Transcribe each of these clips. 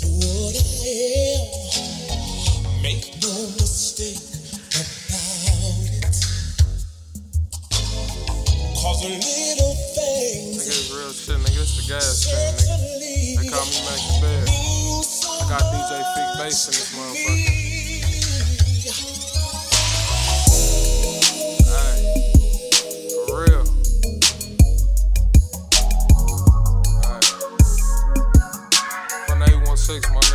for what I am. Make no mistake. Cause a little it's real shit, nigga. It's the gas thing, nigga. They call me the Bear. I got DJ Fiqq Based in this motherfucker. 816, my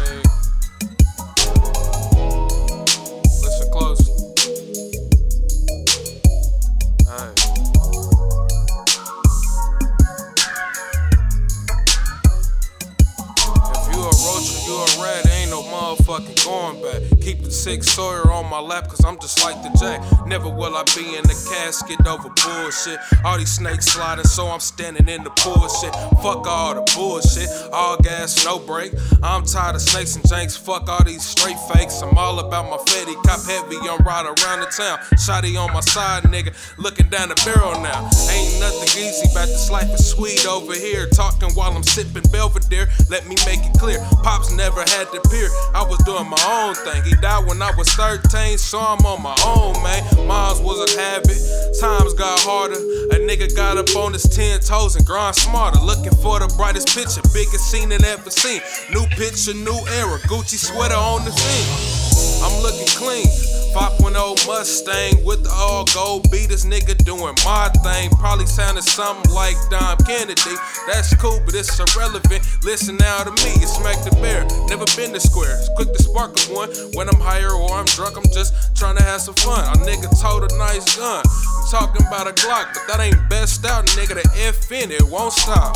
motherfucking going back. Keep the six Sawyer on my lap, cause I'm just like the Jack. Never will I be in the casket over bullshit. All these snakes sliding, so I'm standing in the bullshit. Fuck all the bullshit, all gas, no break. I'm tired of snakes and janks, fuck all these straight fakes. I'm all about my fetty, cop heavy, I'm right around the town. Shotty on my side, nigga, looking down the barrel now. Ain't nothing easy, but this life is sweet over here. Talking while I'm sipping Belvedere, let me make it clear. Pops never had to peer, I was doing my own thing. He died when I was 13, so I'm on my own, man. Mine's was a habit, times got harder. A nigga got up on his 10 toes and grind smarter. Looking for the brightest picture, biggest scene in ever seen. New picture, new era, Gucci sweater on the scene. I'm looking clean. 5.0 Mustang with the all gold beaters, nigga doing my thing. Probably sounding something like Dom Kennedy. That's cool, but it's irrelevant. Listen now to me, it's Mac the Bear. Never been to square. It's quick to spark a one. When I'm higher or I'm drunk, I'm just trying to have some fun. A nigga told a nice gun. I'm talking about a Glock, but that ain't best out, nigga. The F in it won't stop.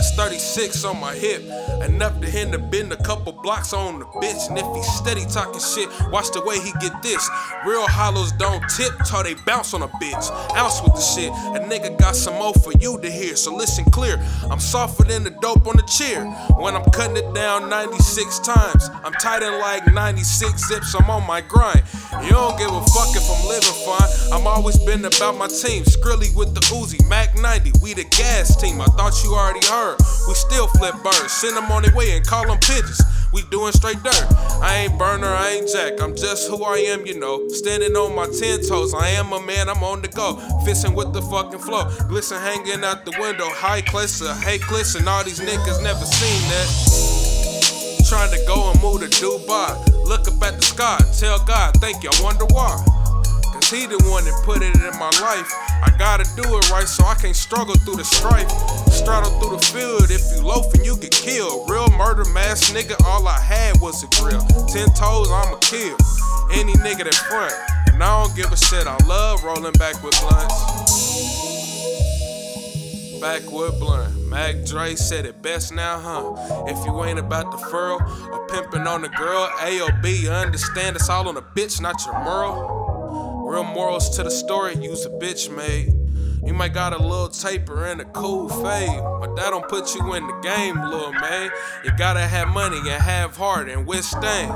That's 36 on my hip. Enough to him to bend a couple blocks on the bitch. And if he steady talking shit, watch the way he get this. Real hollows don't tip till they bounce on a bitch. Ounce with the shit. A nigga got some more for you to hear, so listen clear. I'm softer than the dope on the chair. When I'm cutting it down 96 times, I'm tight in like 96 zips. I'm on my grind. You don't give a fuck if I'm living fine. I'm always been about my team. Skrilly with the Uzi, Mac 90. We the gas team. I thought you already heard. We still flip birds. Send them on their way and call them pigeons. We doing straight dirt. I ain't burner, I ain't jack. I'm just who I am, you know. Standing on my ten toes. I am a man, I'm on the go. Fishing with the fucking flow. Glisten hanging out the window. High cliffs, uh, hey and all these niggas never seen that. Trying to go and move to Dubai. Look up at the sky, tell God, thank you, I wonder why. Cause he the one that put it in my life. I gotta do it right so I can't struggle through the strife. Straddle through the field, if you loafing, you get killed. Real murder mass nigga, all I had was a grill. Ten toes, I'ma kill. Any nigga that front. And I don't give a shit, I love rolling back with blunts. Backwood blunt. Mac Dre said it best now, huh? If you ain't about the furl or pimping on the girl, AOB, understand it's all on the bitch, not your moral. Morals to the story, use a bitch made. You might got a little taper and a cool fade, but that don't put you in the game, little man. You gotta have money and have heart and withstand.